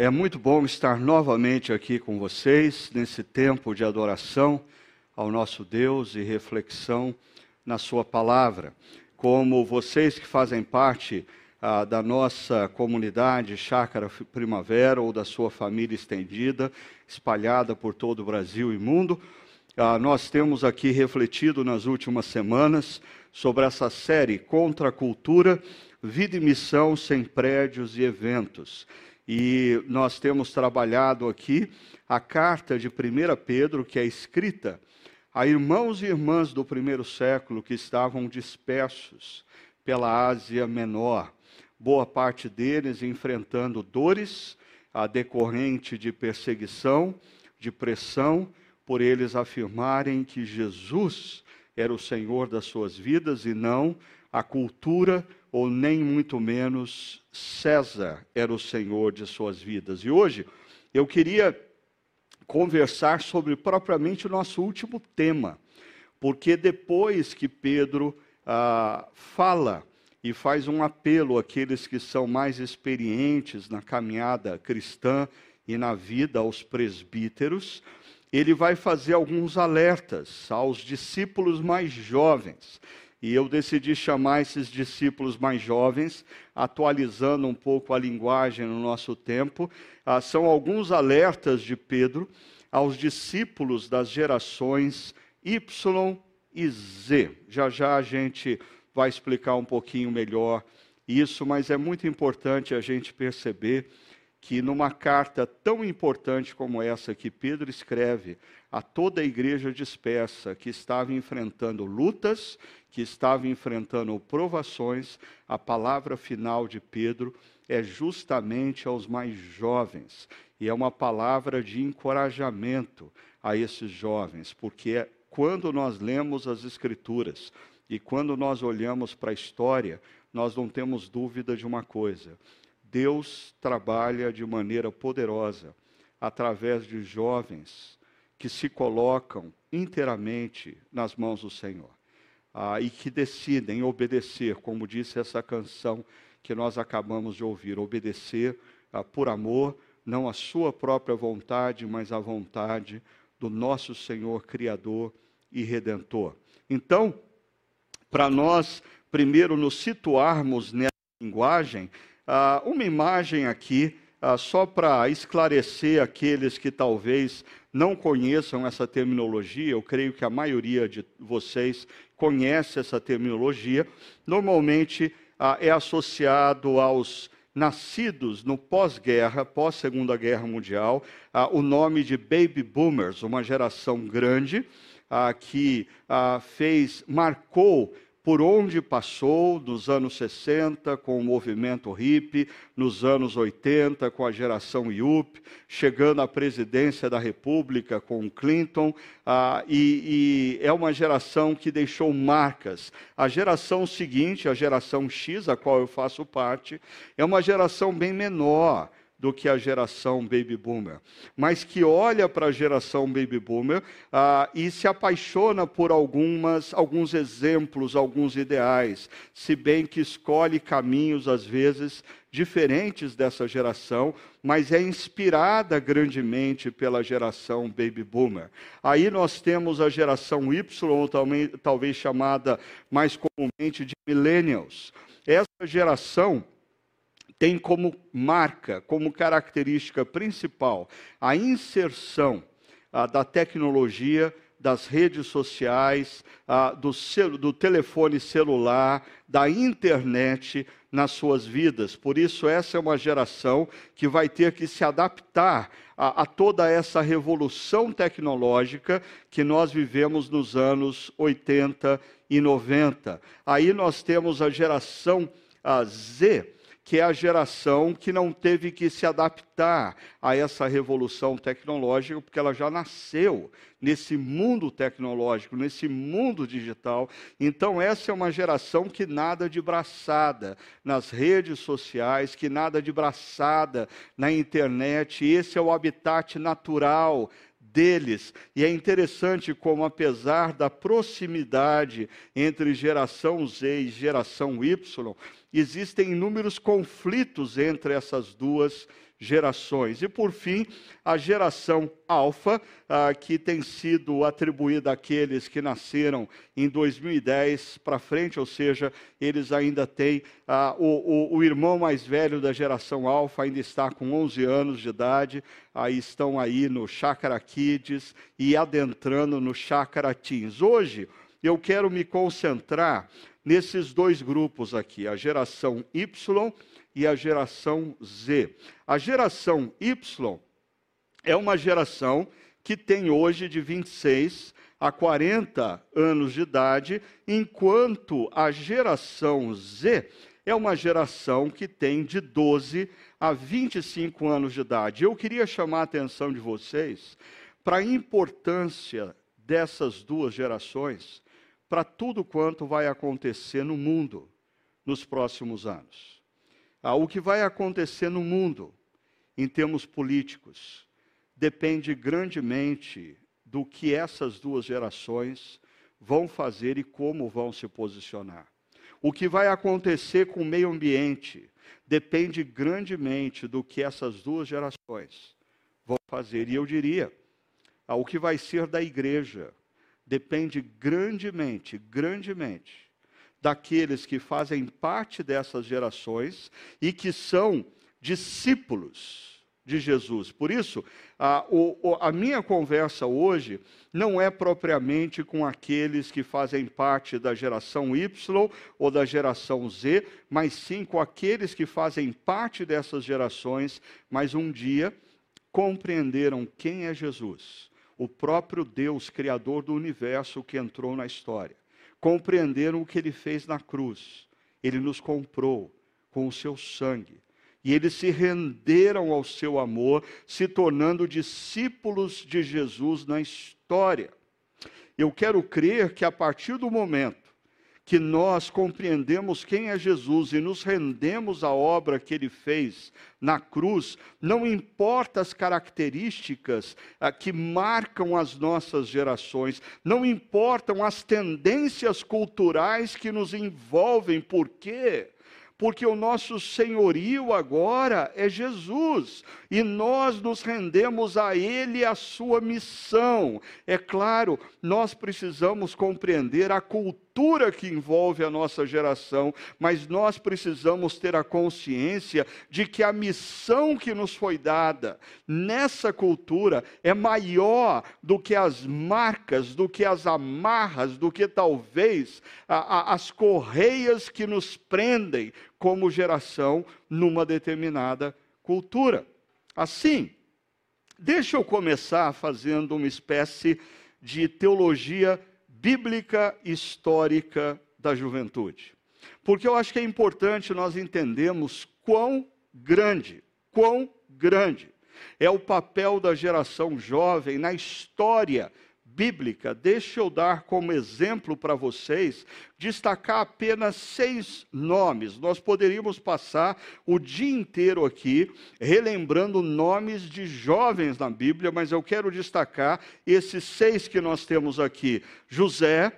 É muito bom estar novamente aqui com vocês nesse tempo de adoração ao nosso Deus e reflexão na Sua palavra. Como vocês que fazem parte ah, da nossa comunidade Chácara Primavera ou da sua família estendida, espalhada por todo o Brasil e mundo, ah, nós temos aqui refletido nas últimas semanas sobre essa série Contra a Cultura, Vida e Missão sem Prédios e Eventos. E nós temos trabalhado aqui a carta de 1 Pedro, que é escrita a irmãos e irmãs do primeiro século que estavam dispersos pela Ásia Menor. Boa parte deles enfrentando dores a decorrente de perseguição, de pressão, por eles afirmarem que Jesus era o Senhor das suas vidas e não a cultura ou nem muito menos César era o Senhor de suas vidas. E hoje eu queria conversar sobre propriamente o nosso último tema, porque depois que Pedro ah, fala e faz um apelo àqueles que são mais experientes na caminhada cristã e na vida aos presbíteros, ele vai fazer alguns alertas aos discípulos mais jovens. E eu decidi chamar esses discípulos mais jovens, atualizando um pouco a linguagem no nosso tempo. Ah, são alguns alertas de Pedro aos discípulos das gerações Y e Z. Já já a gente vai explicar um pouquinho melhor isso, mas é muito importante a gente perceber que numa carta tão importante como essa que Pedro escreve a toda a igreja dispersa que estava enfrentando lutas, que estava enfrentando provações, a palavra final de Pedro é justamente aos mais jovens. E é uma palavra de encorajamento a esses jovens, porque quando nós lemos as Escrituras e quando nós olhamos para a história, nós não temos dúvida de uma coisa: Deus trabalha de maneira poderosa através de jovens que se colocam inteiramente nas mãos do Senhor ah, e que decidem obedecer, como disse essa canção que nós acabamos de ouvir, obedecer ah, por amor, não a sua própria vontade, mas a vontade do nosso Senhor Criador e Redentor. Então, para nós, primeiro, nos situarmos nessa linguagem, ah, uma imagem aqui, ah, só para esclarecer aqueles que talvez não conheçam essa terminologia, eu creio que a maioria de vocês conhece essa terminologia. Normalmente ah, é associado aos nascidos no pós-guerra, pós-segunda guerra mundial, ah, o nome de baby boomers, uma geração grande ah, que ah, fez, marcou por onde passou nos anos 60 com o movimento hippie, nos anos 80 com a geração Yup, chegando à presidência da República com Clinton, ah, e, e é uma geração que deixou marcas. A geração seguinte, a geração X, a qual eu faço parte, é uma geração bem menor do que a geração baby boomer, mas que olha para a geração baby boomer ah, e se apaixona por algumas, alguns exemplos, alguns ideais, se bem que escolhe caminhos às vezes diferentes dessa geração, mas é inspirada grandemente pela geração baby boomer. Aí nós temos a geração Y, talvez chamada mais comumente de millennials. Essa geração tem como marca, como característica principal, a inserção ah, da tecnologia, das redes sociais, ah, do, do telefone celular, da internet nas suas vidas. Por isso, essa é uma geração que vai ter que se adaptar a, a, toda essa revolução tecnológica que nós vivemos nos anos 80 e 90. Aí nós temos a geração a Z, que é a geração que não teve que se adaptar a essa revolução tecnológica, porque ela já nasceu nesse mundo tecnológico, nesse mundo digital. Então, essa é uma geração que nada de braçada nas redes sociais, que nada de braçada na internet. Esse é o habitat natural deles. E é interessante como, apesar da proximidade entre geração Z e geração Y, existem inúmeros conflitos entre essas duas gerações. E por fim, a geração alfa, ah, que tem sido atribuída àqueles que nasceram em 2010 para frente, ou seja, eles ainda têm, ah, o, o, o, irmão mais velho da geração alfa ainda está com 11 anos de idade, aí estão aí no Chácara Kids e adentrando no Chácara Teens. Hoje, eu quero me concentrar nesses dois grupos aqui, a geração Y e a geração Z. A geração Y é uma geração que tem hoje de 26 a 40 anos de idade, enquanto a geração Z é uma geração que tem de 12 a 25 anos de idade. Eu queria chamar a atenção de vocês para a importância dessas duas gerações para tudo quanto vai acontecer no mundo nos próximos anos ah, o que vai acontecer no mundo, em termos políticos, depende grandemente do que essas duas gerações vão fazer e como vão se posicionar. O que vai acontecer com o meio ambiente depende grandemente do que essas duas gerações vão fazer. E eu diria, ah, o que vai ser da igreja depende grandemente, grandemente daqueles que fazem parte dessas gerações e que são discípulos de Jesus. Por isso, a, o, a, minha conversa hoje não é propriamente com aqueles que fazem parte da geração Y ou da geração Z, mas sim com aqueles que fazem parte dessas gerações, mas um dia compreenderam quem é Jesus, o próprio Deus, Criador do universo que entrou na história compreenderam o que ele fez na cruz. Ele nos comprou com o seu sangue. E eles se renderam ao seu amor, se tornando discípulos de Jesus na história. Eu quero crer que a partir do momento que nós compreendemos quem é Jesus e nos rendemos à obra que ele fez na cruz, não importa as características ah, que marcam as nossas gerações, não importam as tendências culturais que nos envolvem, por quê? porque o nosso senhorio agora é Jesus e nós nos rendemos a Ele e a sua missão. É claro, nós precisamos compreender a cultura cultura que envolve a nossa geração, mas nós precisamos ter a consciência de que a missão que nos foi dada nessa cultura é maior do que as marcas, do que as amarras, do que talvez a, a, as correias que nos prendem como geração numa determinada cultura. Assim, deixa eu começar fazendo uma espécie de teologia bíblica histórica da juventude. Porque eu acho que é importante nós entendermos quão grande, quão grande é o papel da geração jovem na história bíblica, deixa eu dar como exemplo para vocês, destacar apenas seis nomes. Nós poderíamos passar o dia inteiro aqui relembrando nomes de jovens na Bíblia, mas eu quero destacar esses seis que nós temos aqui: José,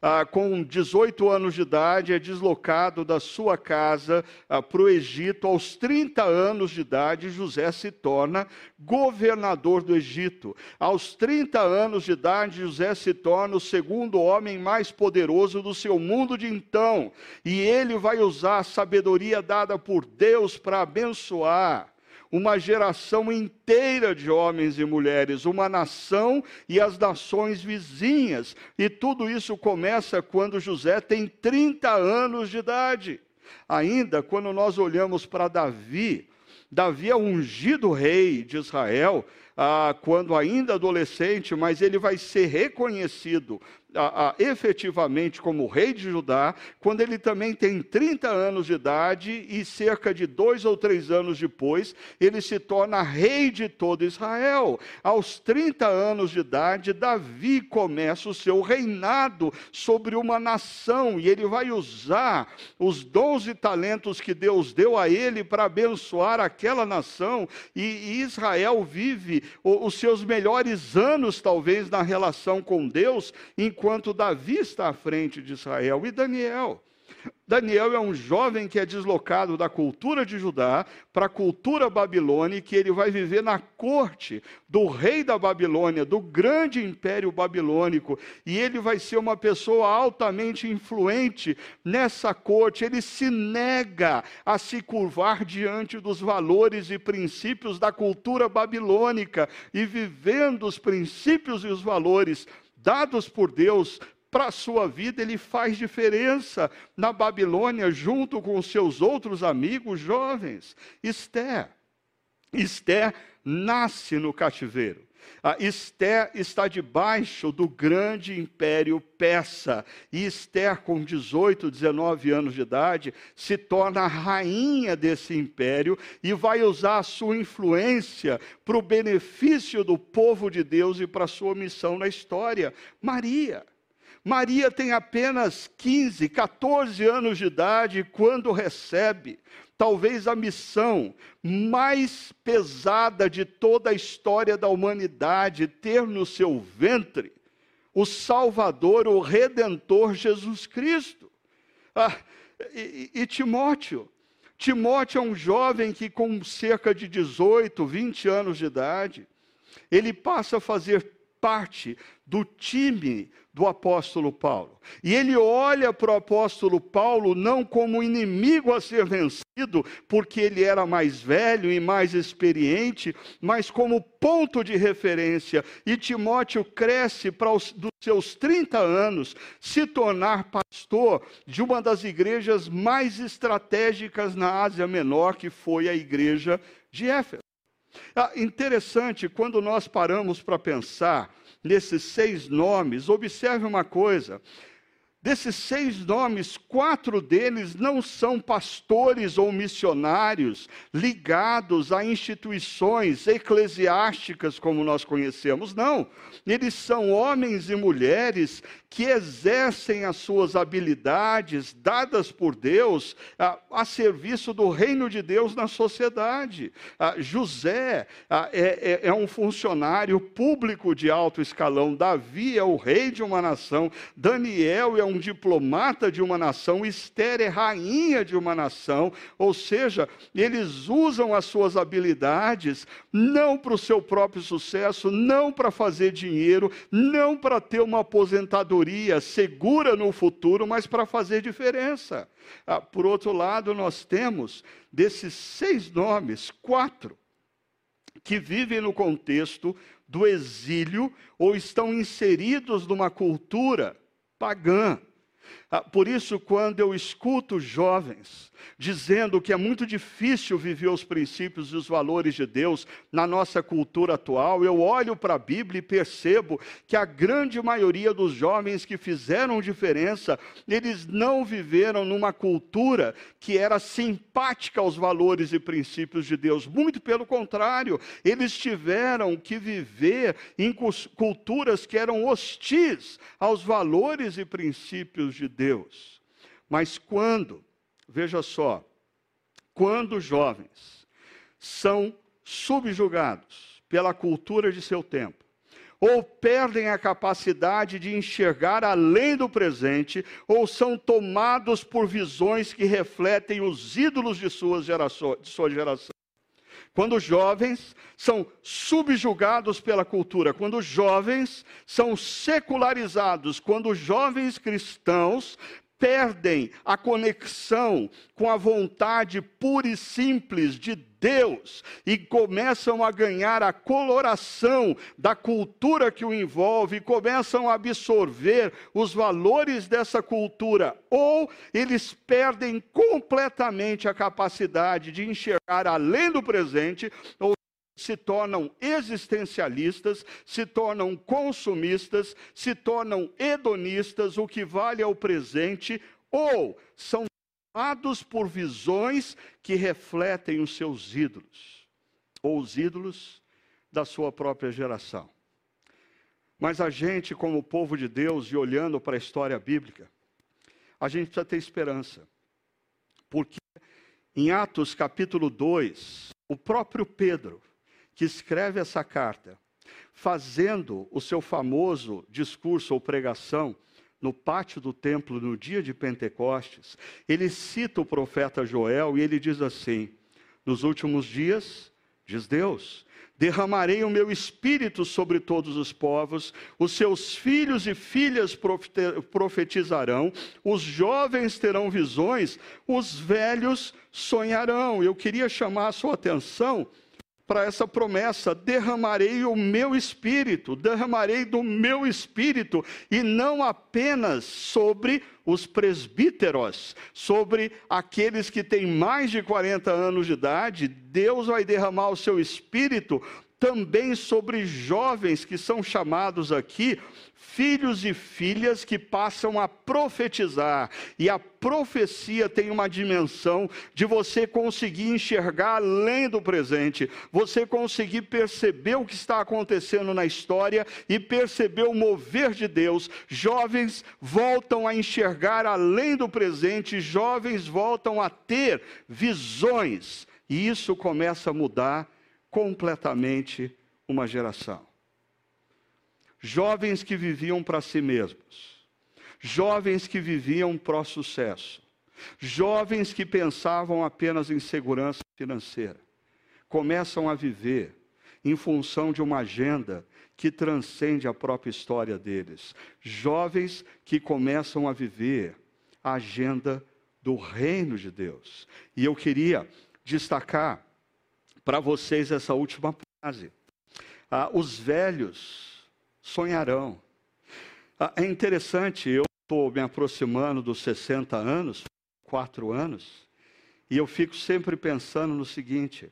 ah, com 18 anos de idade, é deslocado da sua casa ah, para o Egito. Aos 30 anos de idade, José se torna governador do Egito. Aos 30 anos de idade, José se torna o segundo homem mais poderoso do seu mundo de então. E ele vai usar a sabedoria dada por Deus para abençoar uma geração inteira de homens e mulheres, uma nação e as nações vizinhas. E tudo isso começa quando José tem 30 anos de idade. Ainda quando nós olhamos para Davi, Davi é ungido rei de Israel, ah, quando ainda adolescente, mas ele vai ser reconhecido a, a, efetivamente como rei de Judá, quando ele também tem 30 anos de idade e cerca de dois ou três anos depois, ele se torna rei de todo Israel. Aos 30 anos de idade, Davi começa o seu reinado sobre uma nação e ele vai usar os dons e talentos que Deus deu a ele para abençoar aquela nação e, e Israel vive os seus melhores anos, talvez, na relação com Deus, enquanto Davi está à frente de Israel e Daniel. Daniel é um jovem que é deslocado da cultura de Judá para a cultura babilônica, que ele vai viver na corte do rei da Babilônia, do grande império babilônico, e ele vai ser uma pessoa altamente influente nessa corte. Ele se nega a se curvar diante dos valores e princípios da cultura babilônica e vivendo os princípios e os valores dados por Deus para a sua vida, ele faz diferença na Babilônia, junto com seus outros amigos jovens. Esther. Esther nasce no cativeiro. A Esther está debaixo do grande império persa. E Esther, com 18, 19 anos de idade, se torna a rainha desse império e vai usar a sua influência para o benefício do povo de Deus e para a sua missão na história. Maria. Maria tem apenas 15, 14 anos de idade quando recebe talvez a missão mais pesada de toda a história da humanidade, ter no seu ventre o Salvador, o Redentor Jesus Cristo. Ah, e, e, Timóteo? Timóteo é um jovem que, com cerca de 18, 20 anos de idade, ele passa a fazer parte do time do apóstolo Paulo. E ele olha para o apóstolo Paulo não como inimigo a ser vencido, porque ele era mais velho e mais experiente, mas como ponto de referência. E Timóteo cresce para os dos seus 30 anos se tornar pastor de uma das igrejas mais estratégicas na Ásia Menor, que foi a igreja de Éfeso. Ah, interessante, quando nós paramos para pensar nesses seis nomes, observe uma coisa: Desses seis nomes, quatro deles não são pastores ou missionários ligados a instituições eclesiásticas como nós conhecemos, não. Eles são homens e mulheres que exercem as suas habilidades dadas por Deus a, a serviço do reino de Deus na sociedade. José é, é, é um funcionário público de alto escalão, Davi é o rei de uma nação, Daniel é um um diplomata de uma nação, Esther é rainha de uma nação, ou seja, eles usam as suas habilidades não para o seu próprio sucesso, não para fazer dinheiro, não para ter uma aposentadoria segura no futuro, mas para fazer diferença. Ah, por outro lado, nós temos desses seis nomes, quatro que vivem no contexto do exílio ou estão inseridos numa cultura pagã. Ah, por isso, quando eu escuto jovens dizendo que é muito difícil viver os princípios e os valores de Deus na nossa cultura atual, eu olho para a Bíblia e percebo que a grande maioria dos jovens que fizeram diferença, eles não viveram numa cultura que era simpática aos valores e princípios de Deus. Muito pelo contrário, eles tiveram que viver em culturas que eram hostis aos valores e princípios de Deus. Mas quando veja só, quando jovens são subjugados pela cultura de seu tempo, ou perdem a capacidade de enxergar além do presente, ou são tomados por visões que refletem os ídolos de, suas gerações, de sua geração. Quando jovens são subjugados pela cultura, quando jovens são secularizados, quando jovens cristãos perdem a conexão com a vontade pura e simples de Deus e começam a ganhar a coloração da cultura que o envolve, começam a absorver os valores dessa cultura, ou eles perdem completamente a capacidade de enxergar além do presente, ou se tornam existencialistas, se tornam consumistas, se tornam hedonistas, o que vale é o presente, ou são tomados por visões que refletem os seus ídolos, ou os ídolos da sua própria geração. Mas a gente, como povo de Deus, e olhando para a história bíblica, a gente precisa ter esperança. Porque em Atos capítulo 2, o próprio Pedro, que escreve essa carta, fazendo o seu famoso discurso ou pregação no pátio do templo no dia de Pentecostes, ele cita o profeta Joel e ele diz assim: Nos últimos dias, diz Deus, derramarei o meu espírito sobre todos os povos, os seus filhos e filhas profetizarão, os jovens terão visões, os velhos sonharão. Eu queria chamar a sua atenção para essa promessa: derramarei o meu espírito, derramarei do meu espírito, e não apenas sobre os presbíteros, sobre aqueles que têm mais de 40 anos de idade, Deus vai derramar o seu espírito também sobre jovens que são chamados aqui filhos e filhas que passam a profetizar. E a profecia tem uma dimensão de você conseguir enxergar além do presente, você conseguir perceber o que está acontecendo na história e perceber o mover de Deus. Jovens voltam a enxergar além do presente, jovens voltam a ter visões. E isso começa a mudar completamente uma geração. Jovens que viviam para si mesmos, jovens que viviam o sucesso, jovens que pensavam apenas em segurança financeira, começam a viver em função de uma agenda que transcende a própria história deles. Jovens que começam a viver a agenda do reino de Deus. E eu queria destacar para vocês essa última frase. Ah, os velhos sonharão. Ah, é interessante, eu estou me aproximando dos 60 anos, quatro anos, e eu fico sempre pensando no seguinte: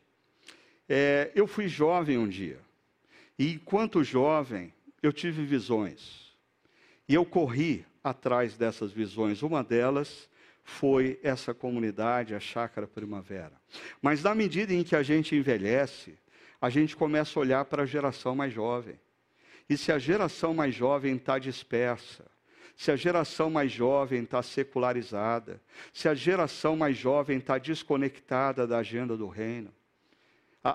é, eu fui jovem um dia, e enquanto jovem, eu tive visões, e eu corri atrás dessas visões. Uma delas foi essa comunidade, a Chácara Primavera. Mas na medida em que a gente envelhece, a gente começa a olhar para a geração mais jovem. E se a geração mais jovem está dispersa, se a geração mais jovem está secularizada, se a geração mais jovem está desconectada da agenda do reino,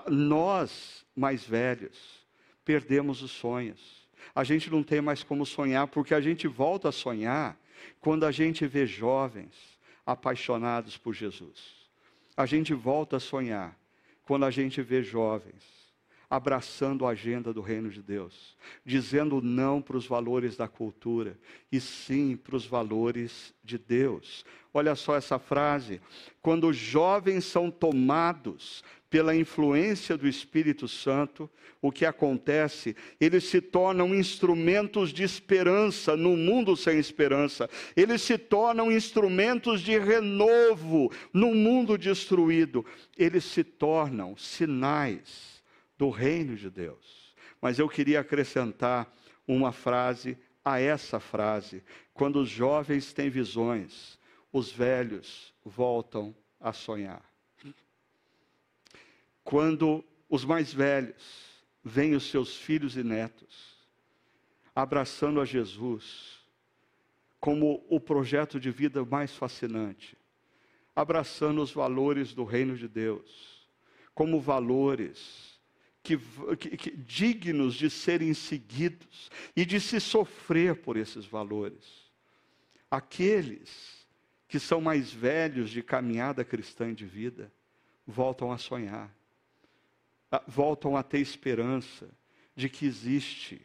nós, mais velhos, perdemos os sonhos. A gente não tem mais como sonhar, porque a gente volta a sonhar quando a gente vê jovens apaixonados por Jesus. A gente volta a sonhar quando a gente vê jovens abraçando a agenda do reino de Deus, dizendo não para os valores da cultura e sim para os valores de Deus. Olha só essa frase: quando os jovens são tomados pela influência do Espírito Santo, o que acontece? Eles se tornam instrumentos de esperança no mundo sem esperança. Eles se tornam instrumentos de renovo no mundo destruído. Eles se tornam sinais do reino de Deus. Mas eu queria acrescentar uma frase a essa frase: quando os jovens têm visões, os velhos voltam a sonhar. Quando os mais velhos veem os seus filhos e netos abraçando a Jesus como o projeto de vida mais fascinante, abraçando os valores do reino de Deus, como valores que, que, que, dignos de serem seguidos e de se sofrer por esses valores. Aqueles que são mais velhos de caminhada cristã de vida voltam a sonhar voltam a ter esperança de que existe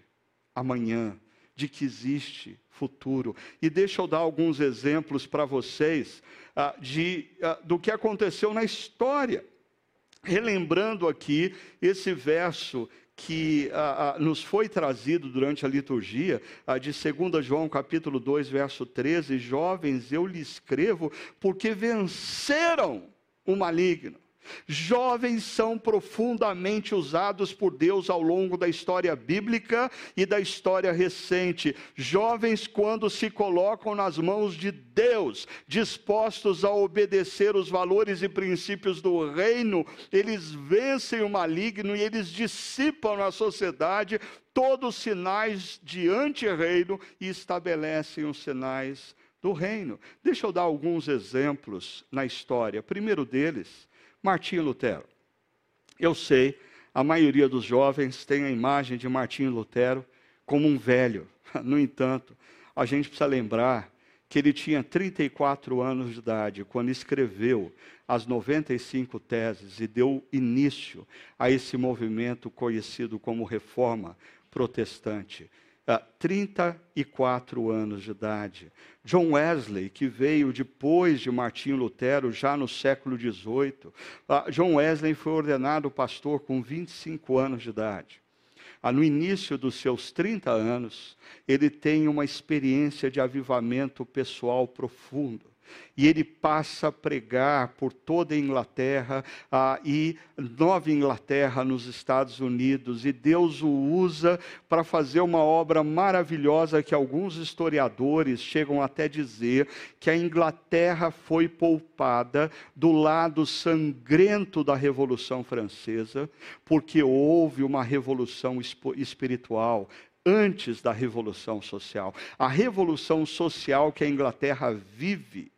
amanhã, de que existe futuro. E deixa eu dar alguns exemplos para vocês uh, de, uh, do que aconteceu na história. Relembrando aqui esse verso que uh, nos foi trazido durante a liturgia, de 2 João capítulo 2, verso 13, jovens, eu lhe escrevo porque venceram o maligno. Jovens são profundamente usados por Deus ao longo da história bíblica e da história recente. Jovens, quando se colocam nas mãos de Deus, dispostos a obedecer os valores e princípios do reino, eles vencem o maligno e eles dissipam na sociedade todos os sinais de anti-reino e estabelecem os sinais do reino. Deixa eu dar alguns exemplos na história. primeiro deles Martinho Lutero. Eu sei, a maioria dos jovens tem a imagem de Martinho Lutero como um velho. No entanto, a gente precisa lembrar que ele tinha 34 anos de idade quando escreveu as 95 teses e deu início a esse movimento conhecido como Reforma Protestante. 34 ah, anos de idade. John Wesley, que veio depois de Martinho Lutero, já no século XVIII. Ah, John Wesley foi ordenado pastor com 25 anos de idade. Ah, no início dos seus 30 anos, ele tem uma experiência de avivamento pessoal profundo e ele passa a pregar por toda a Inglaterra ah, e Nova Inglaterra nos Estados Unidos, e Deus o usa para fazer uma obra maravilhosa que alguns historiadores chegam até dizer que a Inglaterra foi poupada do lado sangrento da Revolução Francesa, porque houve uma revolução espiritual antes da revolução social. A revolução social que a Inglaterra vive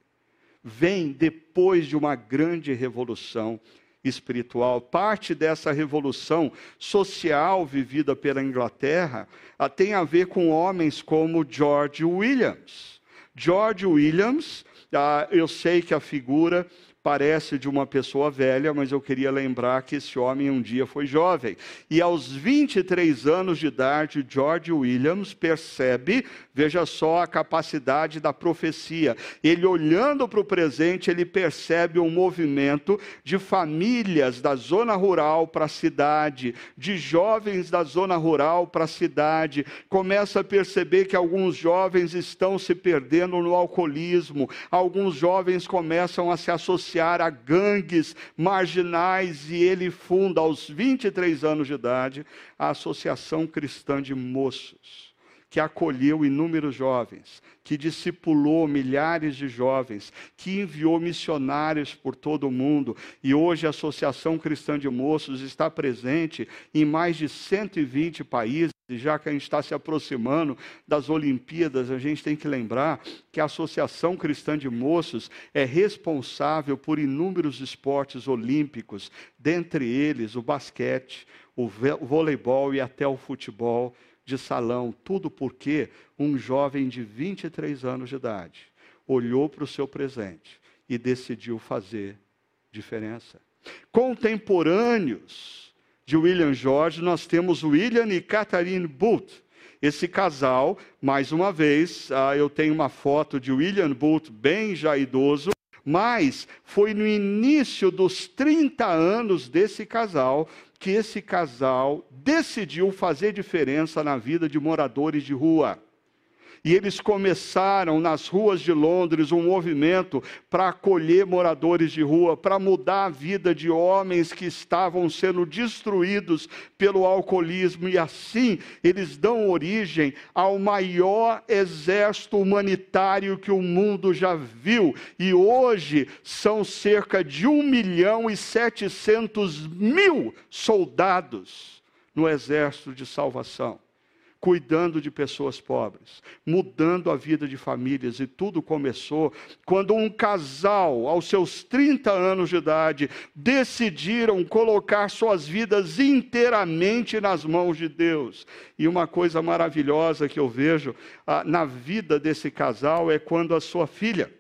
vem depois de uma grande revolução espiritual. Parte dessa revolução social vivida pela Inglaterra tem a ver com homens como George Williams. George Williams, eu sei que a figura parece de uma pessoa velha, mas eu queria lembrar que esse homem um dia foi jovem. E aos 23 anos de idade, George Williams percebe, veja só a capacidade da profecia. Ele olhando para o presente, ele percebe um movimento de famílias da zona rural para a cidade, de jovens da zona rural para a cidade. Começa a perceber que alguns jovens estão se perdendo no alcoolismo, alguns jovens começam a se associar a gangues marginais e ele funda, aos 23 anos de idade, a Associação Cristã de Moços, que acolheu inúmeros jovens, que discipulou milhares de jovens, que enviou missionários por todo o mundo. E hoje a Associação Cristã de Moços está presente em mais de 120 países. E já que a gente está se aproximando das Olimpíadas, a gente tem que lembrar que a Associação Cristã de Moços é responsável por inúmeros esportes olímpicos, dentre eles o basquete, o voleibol e até o futebol de salão. Tudo porque um jovem de 23 anos de idade olhou para o seu presente e decidiu fazer diferença. Contemporâneos de William George, nós temos William e Catherine Booth. Esse casal, mais uma vez, ah, eu tenho uma foto de William Booth bem já idoso, mas foi no início dos 30 anos desse casal que esse casal decidiu fazer diferença na vida de moradores de rua. E eles começaram nas ruas de Londres um movimento para acolher moradores de rua, para mudar a vida de homens que estavam sendo destruídos pelo alcoolismo. E assim eles dão origem ao maior exército humanitário que o mundo já viu. E hoje são cerca de 1 milhão e 700 mil soldados no exército de salvação cuidando de pessoas pobres, mudando a vida de famílias. E tudo começou quando um casal, aos seus 30 anos de idade, decidiram colocar suas vidas inteiramente nas mãos de Deus. E uma coisa maravilhosa que eu vejo ah, na vida desse casal é quando a sua filha,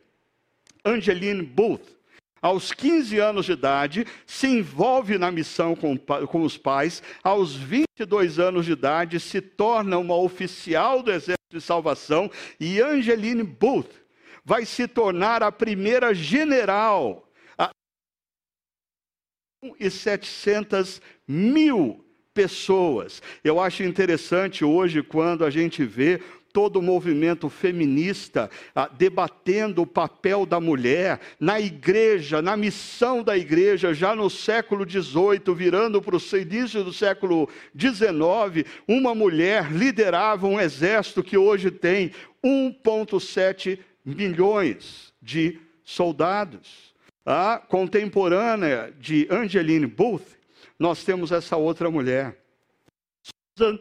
Angeline Booth, aos 15 anos de idade, se envolve na missão com, com, os pais, aos 22 anos de idade, se torna uma oficial do Exército de Salvação, e Angeline Booth vai se tornar a primeira general. A... E 700 mil pessoas. Eu acho interessante hoje quando a gente vê todo o movimento feminista ah, debatendo o papel da mulher na igreja, na missão da igreja, já no século XVIII, virando para o início do século XIX, uma mulher liderava um exército que hoje tem 1,7 milhões de soldados. A contemporânea de Angeline Booth, nós temos essa outra mulher, Susan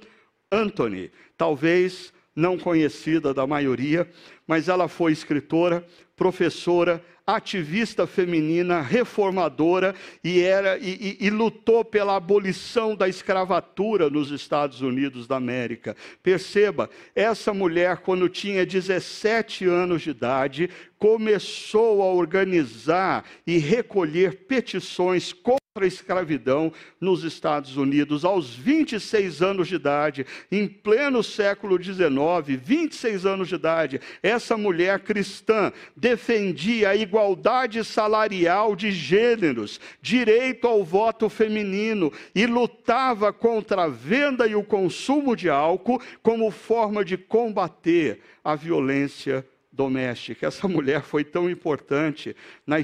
Anthony, talvez não conhecida da maioria, mas ela foi escritora, professora, ativista feminina, reformadora e, era, e, e, e, lutou pela abolição da escravatura nos Estados Unidos da América. Perceba, essa mulher, quando tinha 17 anos de idade, começou a organizar e recolher petições contra a escravidão nos Estados Unidos aos 26 anos de idade, em pleno século XIX, 26 anos de idade, essa mulher cristã defendia a igualdade salarial de gêneros, direito ao voto feminino e lutava contra a venda e o consumo de álcool como forma de combater a violência doméstica. Essa mulher foi tão importante na,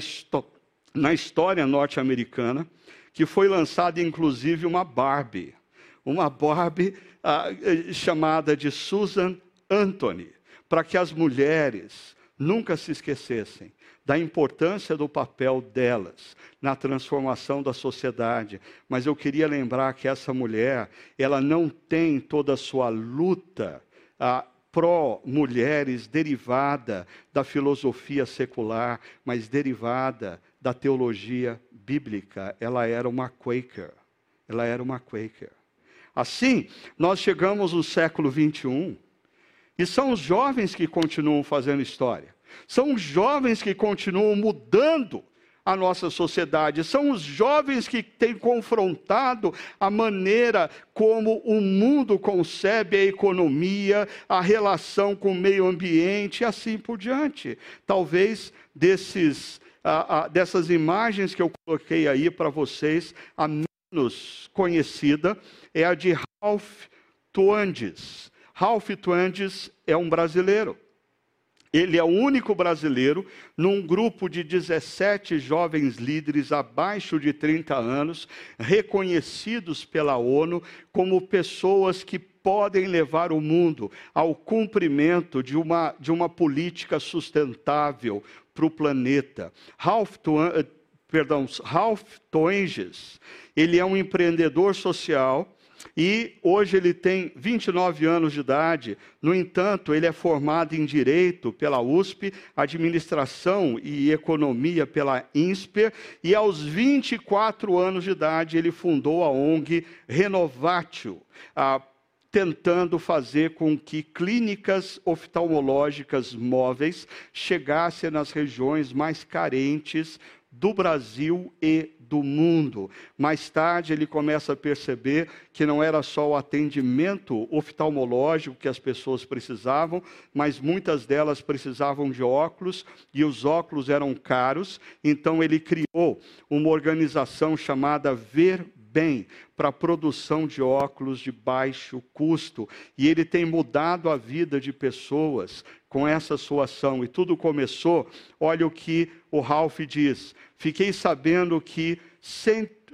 na história norte-americana que foi lançada inclusive uma Barbie, uma Barbie ah, chamada de Susan Anthony, para que as mulheres nunca se esquecessem da importância do papel delas na transformação da sociedade. Mas eu queria lembrar que essa mulher, ela não tem toda a sua luta ah, pró-mulheres derivada da filosofia secular, mas derivada da teologia bíblica. Ela era uma Quaker. Ela era uma Quaker. Assim, nós chegamos no século 21 e são os jovens que continuam fazendo história. São os jovens que continuam mudando a nossa sociedade. São os jovens que têm confrontado a maneira como o mundo concebe a economia, a relação com o meio ambiente e assim por diante. Talvez desses, dessas imagens que eu coloquei aí para vocês, a menos conhecida é a de Ralph Tuandes. Ralph Tuandes é um brasileiro. Ele é o único brasileiro num grupo de 17 jovens líderes abaixo de 30 anos, reconhecidos pela ONU como pessoas que podem levar o mundo ao cumprimento de uma, de uma política sustentável para o planeta. Ralph, eh, perdão, Ralph Toenges, ele é um empreendedor social e hoje ele tem 29 anos de idade. No entanto, ele é formado em Direito pela USP, Administração e Economia pela INSPER, e aos 24 anos de idade ele fundou a ONG Renovatio, tentando fazer com que clínicas oftalmológicas móveis chegassem nas regiões mais carentes do Brasil e do mundo. Mais tarde, ele começa a perceber que não era só o atendimento oftalmológico que as pessoas precisavam, mas muitas delas precisavam de óculos e os óculos eram caros. Então, ele criou uma organização chamada Ver bem para a produção de óculos de baixo custo. E ele tem mudado a vida de pessoas com essa sua ação. E tudo começou, olha o que o Ralph diz. Fiquei sabendo que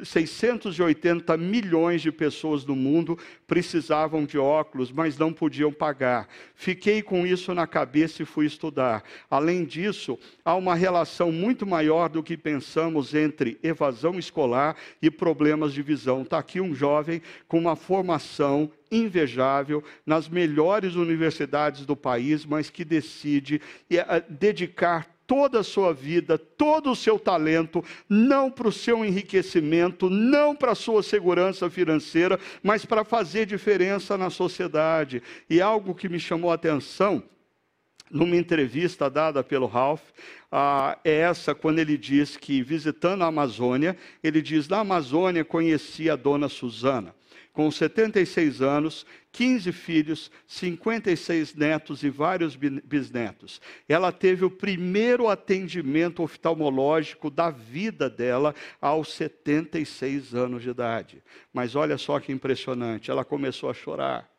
680 milhões de pessoas no mundo precisavam de óculos, mas não podiam pagar. Fiquei com isso na cabeça e fui estudar. Além disso, há uma relação muito maior do que pensamos entre evasão escolar e problemas de visão. Está aqui um jovem com uma formação invejável nas melhores universidades do país, mas que decide eh, dedicar toda a sua vida, todo o seu talento, não para o seu enriquecimento, não para a sua segurança financeira, mas para fazer diferença na sociedade. E algo que me chamou a atenção, numa entrevista dada pelo Ralph, ah, é essa quando ele diz que, visitando a Amazônia, ele diz: na Amazônia conheci a dona Susana com 76 anos, 15 filhos, 56 netos e vários bisnetos. Ela teve o primeiro atendimento oftalmológico da vida dela aos 76 anos de idade. Mas olha só que impressionante, ela começou a chorar.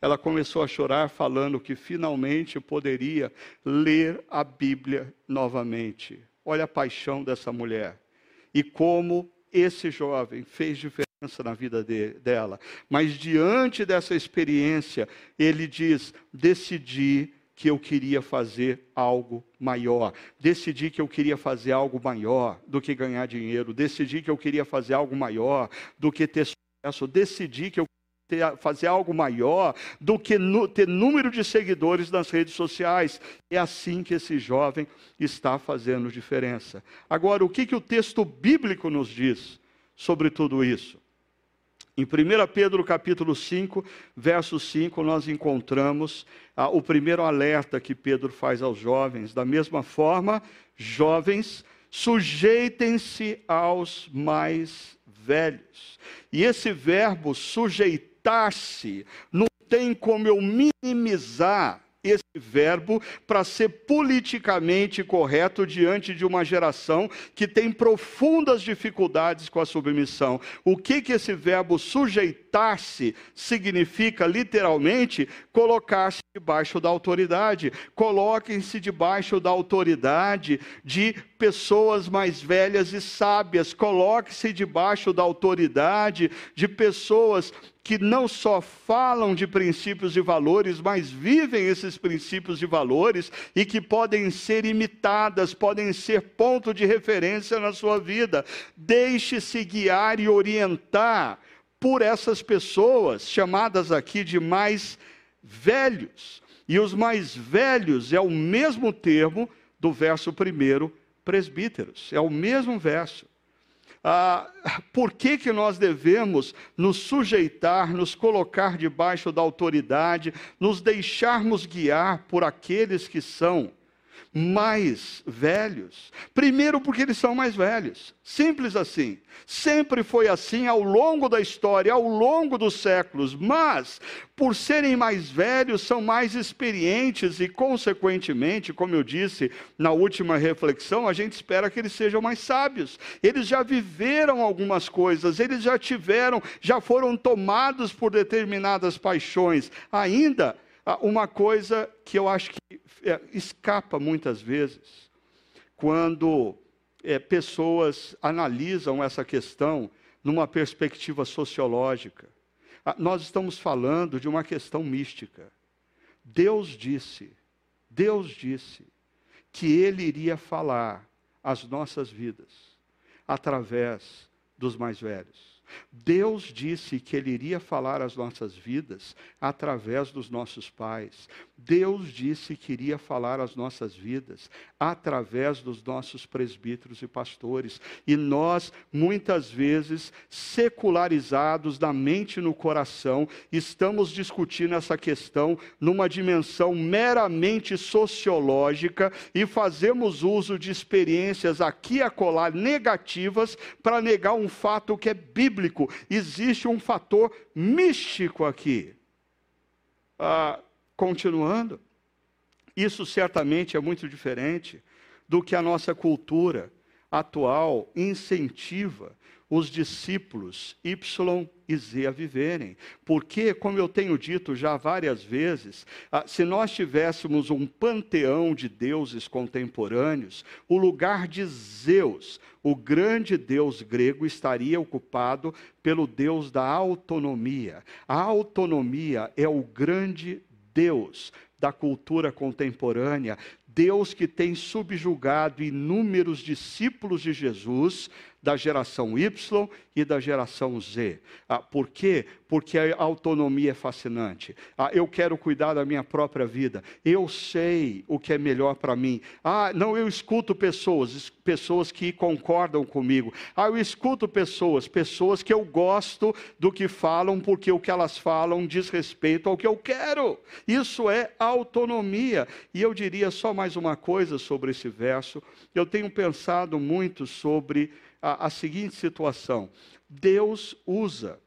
Ela começou a chorar falando que finalmente poderia ler a Bíblia novamente. Olha a paixão dessa mulher. E como esse jovem fez diferença na vida de, dela. Mas diante dessa experiência, ele diz: decidi que eu queria fazer algo maior. Decidi que eu queria fazer algo maior do que ganhar dinheiro. Decidi que eu queria fazer algo maior do que ter sucesso. Decidi que eu ter, fazer algo maior do que no, ter número de seguidores nas redes sociais. É assim que esse jovem está fazendo diferença. Agora, o que, que o texto bíblico nos diz sobre tudo isso? Em 1 Pedro capítulo 5, verso 5, nós encontramos ah, o primeiro alerta que Pedro faz aos jovens. Da mesma forma, jovens, sujeitem-se aos mais velhos. E esse verbo sujeitar-se não tem como eu minimizar esse verbo para ser politicamente correto diante de uma geração que tem profundas dificuldades com a submissão. O que que esse verbo sujeitar-se significa literalmente colocar-se debaixo da autoridade. Coloquem-se debaixo da autoridade de pessoas mais velhas e sábias. Coloque-se debaixo da autoridade de pessoas que não só falam de princípios e valores, mas vivem esses princípios e valores e que podem ser imitadas, podem ser ponto de referência na sua vida. Deixe-se guiar e orientar por essas pessoas, chamadas aqui de mais velhos. E os mais velhos é o mesmo termo do verso primeiro, presbíteros, é o mesmo verso. Ah, por que, que nós devemos nos sujeitar, nos colocar debaixo da autoridade, nos deixarmos guiar por aqueles que são mais velhos. Primeiro, porque eles são mais velhos. Simples assim. Sempre foi assim ao longo da história, ao longo dos séculos. Mas, por serem mais velhos, são mais experientes e, consequentemente, como eu disse na última reflexão, a gente espera que eles sejam mais sábios. Eles já viveram algumas coisas, eles já tiveram, já foram tomados por determinadas paixões. Ainda uma coisa que eu acho que é, escapa muitas vezes, quando é, pessoas analisam essa questão numa perspectiva sociológica. Ah, nós estamos falando de uma questão mística. Deus disse, Deus disse que Ele iria falar as nossas vidas através dos mais velhos. Deus disse que Ele iria falar as nossas vidas através dos nossos pais. Deus disse que iria falar as nossas vidas através dos nossos presbíteros e pastores. E nós, muitas vezes, secularizados na mente e no coração, estamos discutindo essa questão numa dimensão meramente sociológica e fazemos uso de experiências aqui a colar negativas para negar um fato que é bíblico. Existe um fator místico aqui. Ah, Continuando, isso certamente é muito diferente do que a nossa cultura atual incentiva os discípulos Y e Z a viverem. Porque, como eu tenho dito já várias vezes, ah, se nós tivéssemos um panteão de deuses contemporâneos, o lugar de Zeus, o grande deus grego, estaria ocupado pelo deus da autonomia. A autonomia é o grande Deus da cultura contemporânea, Deus que tem subjugado inúmeros discípulos de Jesus da geração Y e da geração Z. Ah, por quê? Porque a autonomia é fascinante. Ah, eu quero cuidar da minha própria vida. Eu sei o que é melhor para mim. Ah, não, eu escuto pessoas, pessoas que concordam comigo. Ah, eu escuto pessoas, pessoas que eu gosto do que falam, porque o que elas falam diz respeito ao que eu quero. Isso é autonomia. E eu diria só mais uma coisa sobre esse verso. Eu tenho pensado muito sobre a, a seguinte situação: Deus usa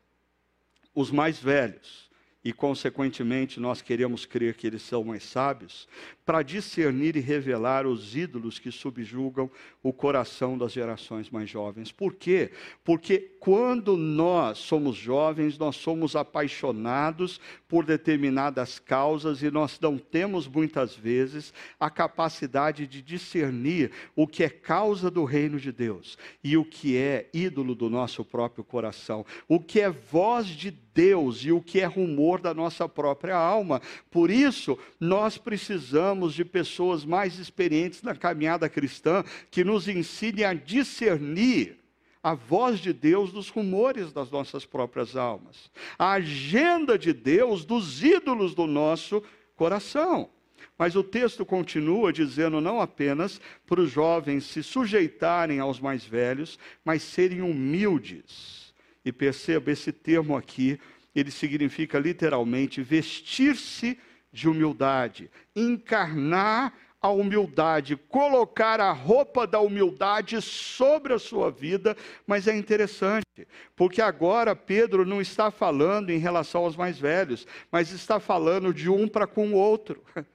os mais velhos, e consequentemente nós queremos crer que eles são mais sábios, para discernir e revelar os ídolos que subjugam o coração das gerações mais jovens. Por quê? Porque quando nós somos jovens, nós somos apaixonados por determinadas causas e nós não temos muitas vezes a capacidade de discernir o que é causa do reino de Deus e o que é ídolo do nosso próprio coração, o que é voz de Deus e o que é rumor da nossa própria alma. Por isso, nós precisamos de pessoas mais experientes na caminhada cristã que nos ensinem a discernir a voz de Deus dos rumores das nossas próprias almas, a agenda de Deus dos ídolos do nosso coração. Mas o texto continua dizendo não apenas para os jovens se sujeitarem aos mais velhos, mas serem humildes. E perceba esse termo aqui, ele significa literalmente vestir-se de humildade, encarnar a humildade, colocar a roupa da humildade sobre a sua vida, mas é interessante, porque agora Pedro não está falando em relação aos mais velhos, mas está falando de um para com o outro.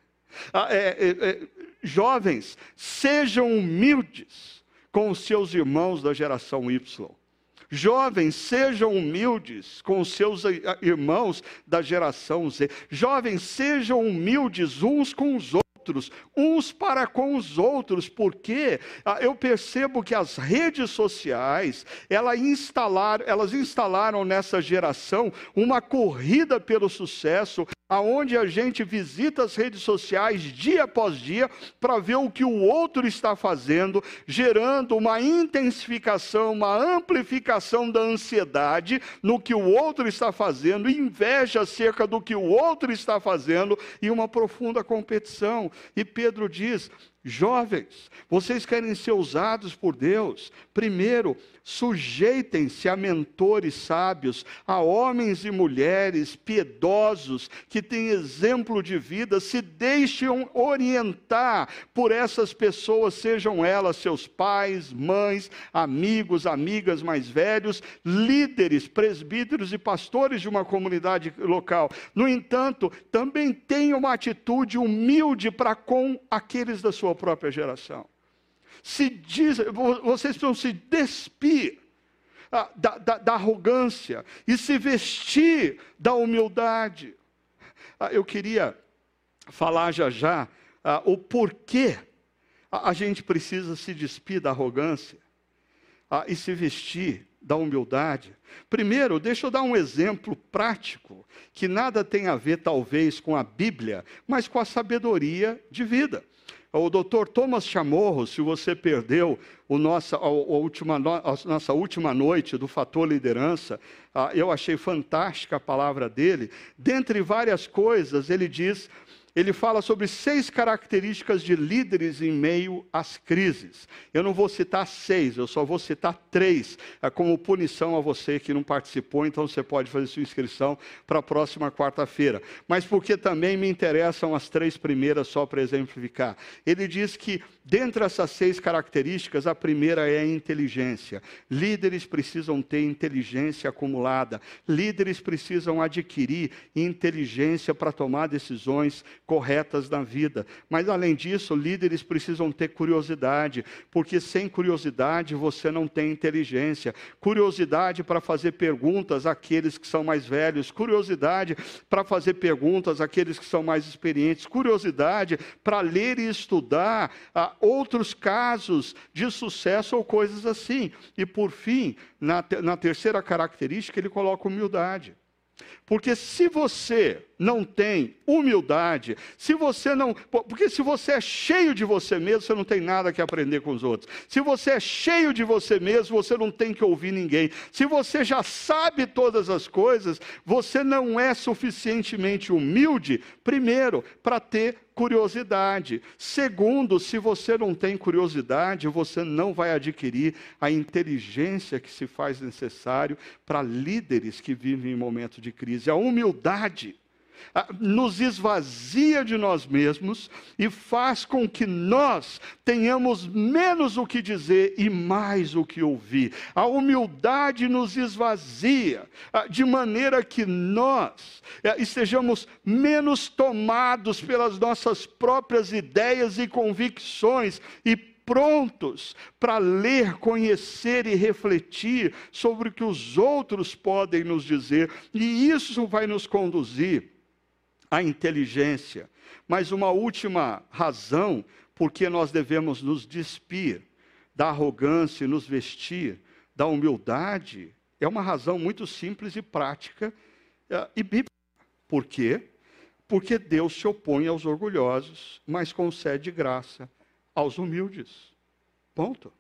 Ah, é, é, é, jovens, sejam humildes com os seus irmãos da geração Y. Jovens, sejam humildes com os seus eh, irmãos da geração Z. Jovens, sejam humildes uns com os outros, uns para com os outros, porque ah, eu percebo que as redes sociais, elas instalaram, elas instalaram nessa geração uma corrida pelo sucesso, aonde a gente visita as redes sociais dia após dia para ver o que o outro está fazendo, gerando uma intensificação, uma amplificação da ansiedade no que o outro está fazendo, inveja acerca do que o outro está fazendo e uma profunda competição. E Pedro diz: Jovens, vocês querem ser usados por Deus? Primeiro, sujeitem-se a mentores sábios, a homens e mulheres piedosos que têm exemplo de vida, se deixem orientar por essas pessoas, sejam elas seus pais, mães, amigos, amigas mais velhos, líderes, presbíteros e pastores de uma comunidade local. No entanto, também tenham uma atitude humilde para com aqueles da sua própria geração. Se diz, vocês precisam se despir ah, da, da, da, arrogância e se vestir da humildade. Ah, eu queria falar já já ah, o porquê a, gente precisa se despir da arrogância e se vestir da humildade. Primeiro, deixa eu dar um exemplo prático, que nada tem a ver, talvez, com a Bíblia, mas com a sabedoria de vida. O doutor Thomas Chamorro, se você perdeu o nossa, a, a última, a nossa última noite do Fator Liderança, ah, eu achei fantástica a palavra dele. Dentre várias coisas, ele diz ele fala sobre seis características de líderes em meio às crises. Eu não vou citar seis, eu só vou citar três, é, como punição a você que não participou, então você pode fazer sua inscrição para a próxima quarta-feira. Mas porque também me interessam as três primeiras, só para exemplificar. Ele diz que, dentre essas seis características, a primeira é a inteligência. Líderes precisam ter inteligência acumulada, líderes precisam adquirir inteligência para tomar decisões corretas na vida. Mas, além disso, líderes precisam ter curiosidade, porque sem curiosidade você não tem inteligência. Curiosidade para fazer perguntas àqueles que são mais velhos, curiosidade para fazer perguntas àqueles que são mais experientes, curiosidade para ler e estudar ah, outros casos de sucesso ou coisas assim. E, por fim, na, na terceira característica, ele coloca humildade. Porque se você não tem humildade, se você não. Porque se você é cheio de você mesmo, você não tem nada que aprender com os outros. Se você é cheio de você mesmo, você não tem que ouvir ninguém. Se você já sabe todas as coisas, você não é suficientemente humilde, primeiro, para ter curiosidade. Segundo, se você não tem curiosidade, você não vai adquirir a inteligência que se faz necessário para líderes que vivem em momentos de crise. A humildade nos esvazia de nós mesmos e faz com que nós tenhamos menos o que dizer e mais o que ouvir. A humildade nos esvazia, de maneira que nós é, estejamos menos tomados pelas nossas próprias ideias e convicções e prontos para ler, conhecer e refletir sobre o que os outros podem nos dizer, e isso vai nos conduzir a inteligência. Mas uma última razão por que nós devemos nos despir da arrogância e nos vestir da humildade é uma razão muito simples e prática uh, e bíblica. Por quê? Porque Deus se opõe aos orgulhosos, mas concede graça aos humildes. Ponto.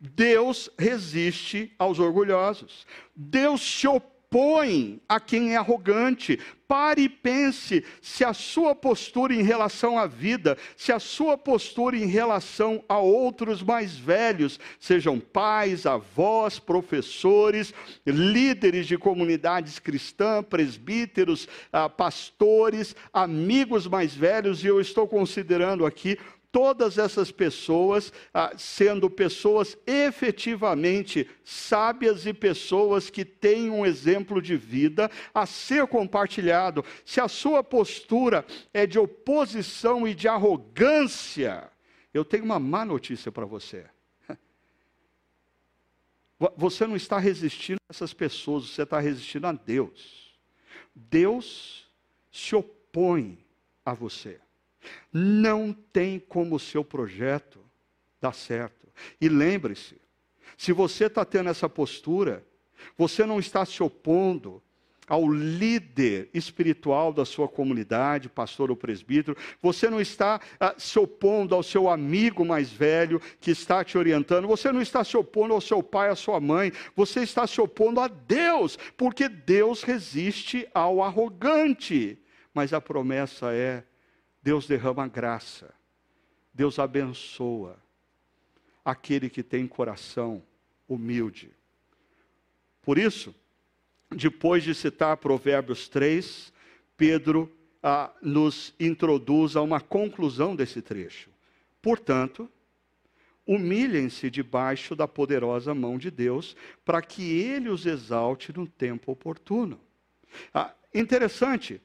Deus resiste aos orgulhosos. Deus se opõe a quem é arrogante. Pare e pense se a sua postura em relação à vida, se a sua postura em relação a outros mais velhos, sejam pais, avós, professores, líderes de comunidades cristãs, presbíteros, ah, pastores, amigos mais velhos, e eu estou considerando aqui todas essas pessoas ah, sendo pessoas efetivamente sábias e pessoas que têm um exemplo de vida a ser compartilhado. Se a sua postura é de oposição e de arrogância, eu tenho uma má notícia para você. Você não está resistindo a essas pessoas, você está resistindo a Deus. Deus se opõe a você. Não tem como o seu projeto dar certo. E lembre-se, se você está tendo essa postura, você não está se opondo ao líder espiritual da sua comunidade, pastor ou presbítero, você não está ah, se opondo ao seu amigo mais velho que está te orientando, você não está se opondo ao seu pai, à sua mãe, você está se opondo a Deus, porque Deus resiste ao arrogante. Mas a promessa é: Deus derrama graça, Deus abençoa aquele que tem coração humilde. Por isso, depois de citar Provérbios 3, Pedro ah, nos introduz a uma conclusão desse trecho. Portanto, humilhem-se debaixo da poderosa mão de Deus, para que ele os exalte no tempo oportuno. Ah, interessante,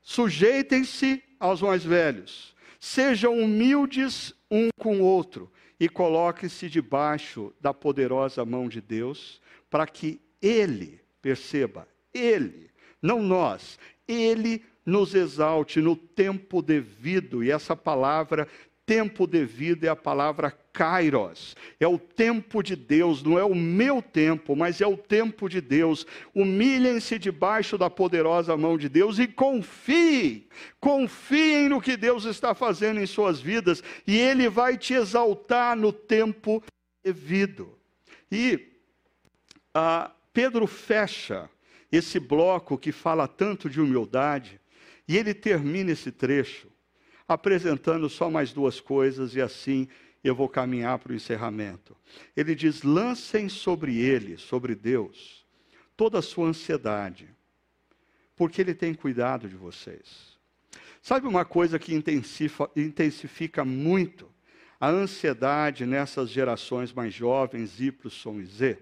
sujeitem-se aos mais velhos. Sejam humildes um com o outro e coloquem-se debaixo da poderosa mão de Deus, para que Ele, perceba, Ele, não nós, Ele nos exalte no tempo devido, e essa palavra tempo devido é a palavra kairos. É o tempo de Deus, não é o meu tempo, mas é o tempo de Deus. Humilhem-se debaixo da poderosa mão de Deus e confiem. Confiem no que Deus está fazendo em suas vidas e ele vai te exaltar no tempo devido. E ah, Pedro fecha esse bloco que fala tanto de humildade e ele termina esse trecho apresentando só mais duas coisas e assim eu vou caminhar para o encerramento. Ele diz: lancem sobre ele, sobre Deus, toda a sua ansiedade, porque ele tem cuidado de vocês. Sabe uma coisa que intensifica muito a ansiedade nessas gerações mais jovens, Y e Z?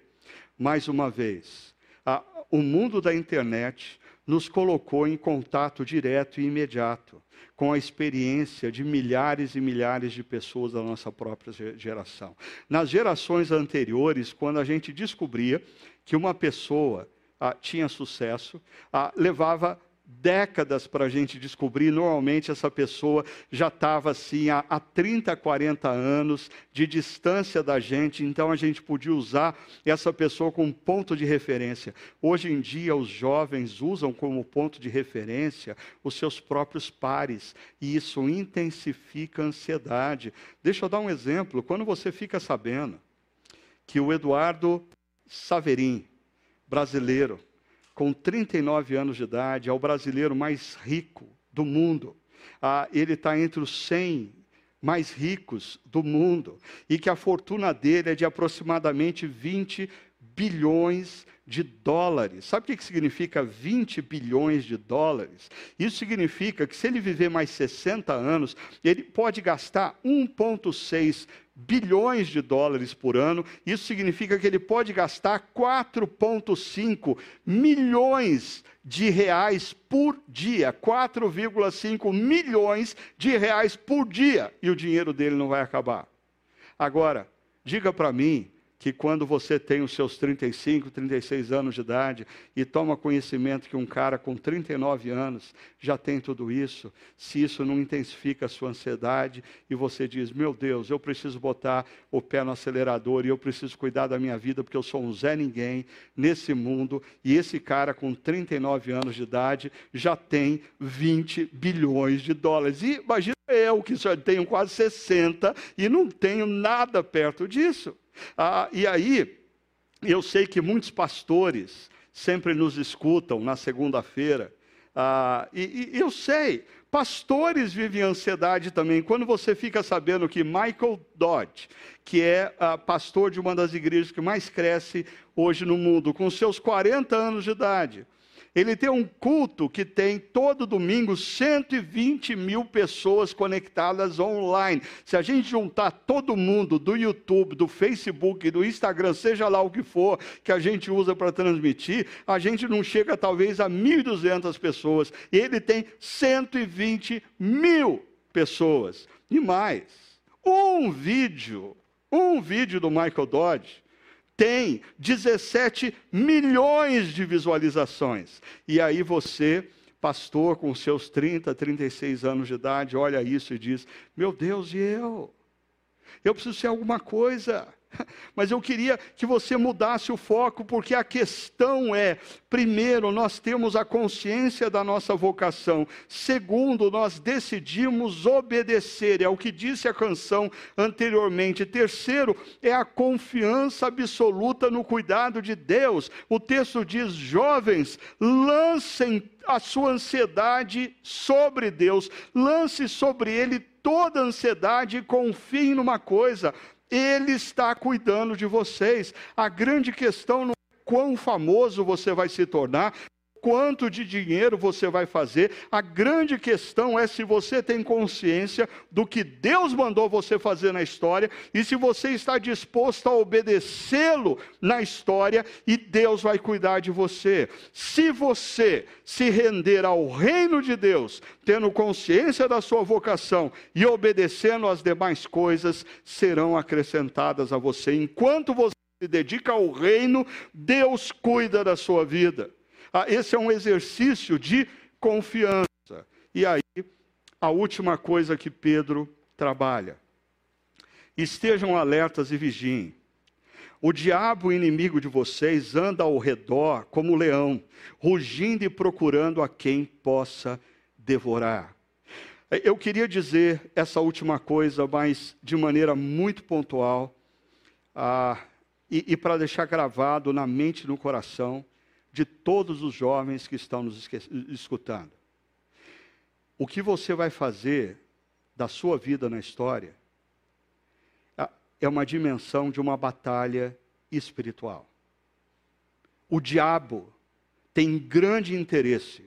Mais uma vez, a, o mundo da internet nos colocou em contato direto e imediato com a experiência de milhares e milhares de pessoas da nossa própria geração. Nas gerações anteriores, quando a gente descobria que uma pessoa ah, tinha sucesso, ah, levava décadas para a gente descobrir. Normalmente, essa pessoa já estava assim há, há 30, 40 anos de distância da gente, então a gente podia usar essa pessoa como ponto de referência. Hoje em dia, os jovens usam como ponto de referência os seus próprios pares, e isso intensifica a ansiedade. Deixa eu dar um exemplo. Quando você fica sabendo que o Eduardo Saverin, brasileiro, com 39 anos de idade, é o brasileiro mais rico do mundo. Ah, ele está entre os 100 mais ricos do mundo e que a fortuna dele é de aproximadamente 20 bilhões de dólares. Sabe o que significa 20 bilhões de dólares? Isso significa que se ele viver mais 60 anos, ele pode gastar 1,6 bilhões de dólares por ano. Isso significa que ele pode gastar 4,5 milhões de reais por dia. 4,5 milhões de reais por dia. E o dinheiro dele não vai acabar. Agora, diga para mim que quando você tem os seus 35, 36 anos de idade e toma conhecimento que um cara com 39 anos já tem tudo isso, se isso não intensifica a sua ansiedade e você diz: Meu Deus, eu preciso botar o pé no acelerador e eu preciso cuidar da minha vida porque eu sou um Zé Ninguém nesse mundo e esse cara com 39 anos de idade já tem 20 bilhões de dólares. E imagina eu que só tenho quase 60 e não tenho nada perto disso. Ah, e aí, eu sei que muitos pastores sempre nos escutam na segunda-feira, ah, e, e eu sei, Pastores vivem ansiedade também. Quando você fica sabendo que Michael Dodd, que é uh, pastor de uma das igrejas que mais cresce hoje no mundo, com seus 40 anos de idade, ele tem um culto que tem todo domingo 120 mil pessoas conectadas online. Se a gente juntar todo mundo do YouTube, do Facebook, do Instagram, seja lá o que for que a gente usa para transmitir, a gente não chega talvez a 1.200 pessoas. E ele tem 120 mil pessoas. E mais, um vídeo, um vídeo do Michael Dodge tem 17 milhões de visualizações. E aí você, pastor com seus 30, 36 anos de idade, olha isso e diz: Meu Deus, e eu? Eu preciso ser alguma coisa. Mas eu queria que você mudasse o foco, porque a questão é: primeiro, nós temos a consciência da nossa vocação, segundo, nós decidimos obedecer, é o que disse a canção anteriormente, terceiro, é a confiança absoluta no cuidado de Deus. O texto diz: jovens, lancem a sua ansiedade sobre Deus, lance sobre Ele toda ansiedade e confie numa coisa ele está cuidando de vocês. A grande questão não é quão famoso você vai se tornar, quanto de dinheiro você vai fazer. A grande questão é se você tem consciência do que Deus mandou você fazer na história e se você está disposto a obedecê-lo na história e Deus vai cuidar de você. Se você se render ao reino de Deus, tendo consciência da sua vocação e obedecendo as demais coisas, serão acrescentadas a você. Enquanto você se dedica ao reino, Deus cuida da sua vida. Ah, esse é um exercício de confiança. E aí, a última coisa que Pedro trabalha. Estejam alertas e vigiem. O diabo, inimigo de vocês, anda ao redor como leão, rugindo e procurando a quem possa devorar. Eu queria dizer essa última coisa, mas de maneira muito pontual, ah, e, e para deixar gravado na mente e no coração, de todos os jovens que estão nos escutando. O que você vai fazer da sua vida na história é uma dimensão de uma batalha espiritual. O diabo tem grande interesse,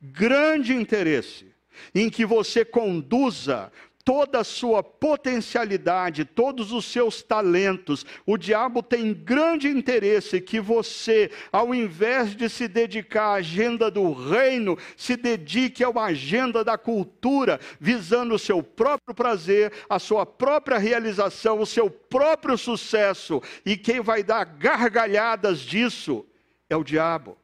grande interesse, em que você conduza toda a sua potencialidade, todos os seus talentos. O diabo tem grande interesse que você, ao invés de se dedicar à agenda do reino, se dedique uma agenda da cultura, visando o seu próprio prazer, a sua própria realização, o seu próprio sucesso. E quem vai dar gargalhadas disso é o diabo.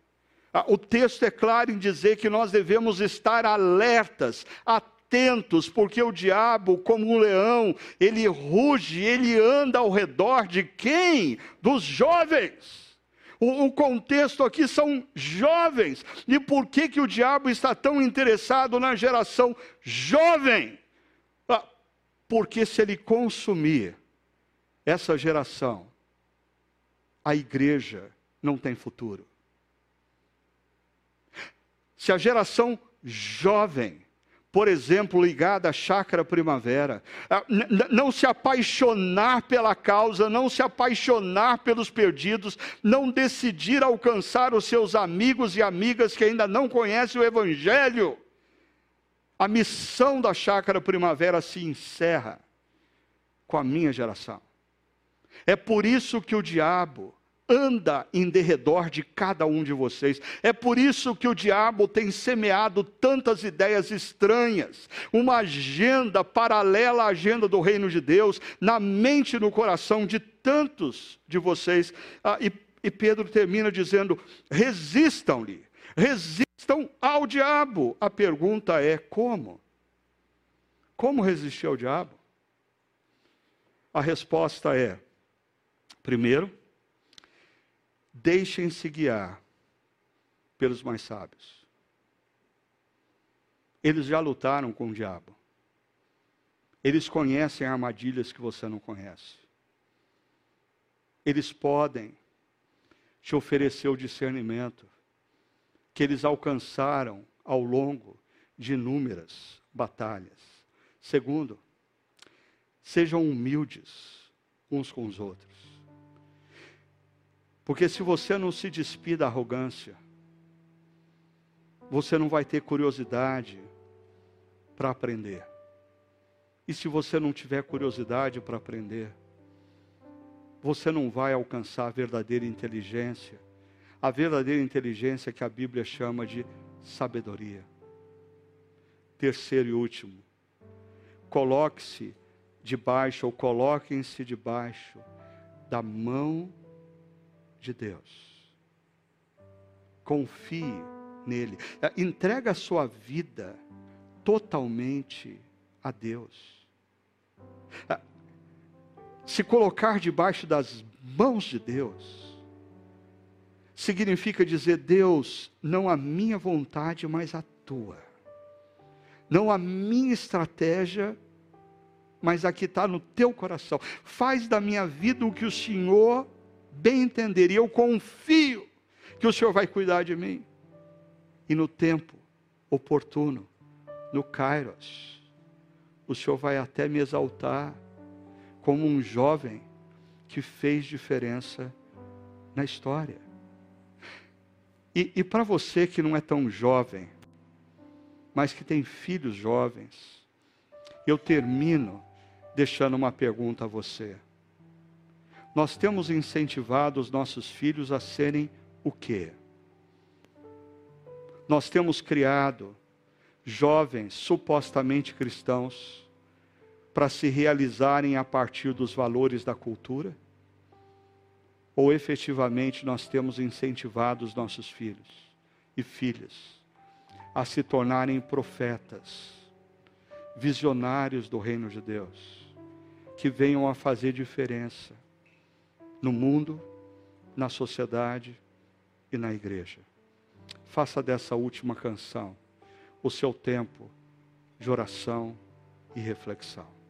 Ah, o texto é claro em dizer que nós devemos estar alertas, atentos atentos, porque o diabo, como um leão, ele ruge, ele anda ao redor de quem? Dos jovens. O, o, contexto aqui são jovens. E por que, que o diabo está tão interessado na geração jovem? Ah, porque se ele consumir essa geração, a igreja não tem futuro. Se a geração jovem por exemplo, ligada à chácara primavera. Ah, não se apaixonar pela causa, não se apaixonar pelos perdidos, não decidir alcançar os seus amigos e amigas que ainda não conhecem o Evangelho. A missão da chácara primavera se encerra com a minha geração. É por isso que o diabo anda em derredor de cada um de vocês. É por isso que o diabo tem semeado tantas ideias estranhas, uma agenda paralela à agenda do reino de Deus, na mente e no coração de tantos de vocês. Ah, e, e Pedro termina dizendo: resistam-lhe, resistam ao diabo. A pergunta é: como? Como resistir ao diabo? A resposta é: primeiro, Deixem-se guiar pelos mais sábios. Eles já lutaram com o diabo. Eles conhecem armadilhas que você não conhece. eles podem te oferecer o discernimento que eles alcançaram ao longo de inúmeras batalhas. Segundo, sejam humildes uns com os outros. Porque se você não se despir da arrogância, você não vai ter curiosidade para aprender. E se você não tiver curiosidade para aprender, você não vai alcançar a verdadeira inteligência, a verdadeira inteligência que a Bíblia chama de sabedoria. Terceiro e último, coloque-se debaixo, ou coloquem-se debaixo da mão de Deus. Confie nele. É, entrega a sua vida totalmente a Deus. É, se colocar debaixo das mãos de Deus, significa dizer: Deus, não a minha vontade, mas a tua. Não a minha estratégia, mas a que está no teu coração. Faz da minha vida o que o Senhor bem entender, e eu confio que o Senhor vai cuidar de mim. E no tempo oportuno, no Kairos, o Senhor vai até me exaltar como um jovem que fez diferença na história. E, e para você que não é tão jovem, mas que tem filhos jovens, eu termino deixando uma pergunta a você. Nós temos incentivado os nossos filhos a serem o quê? Nós temos criado jovens supostamente cristãos para se realizarem a partir dos valores da cultura? Ou efetivamente nós temos incentivado os nossos filhos e filhas a se tornarem profetas, visionários do reino de Deus, que venham a fazer diferença no mundo, na sociedade e na igreja? Faça dessa última canção o seu tempo de oração e reflexão.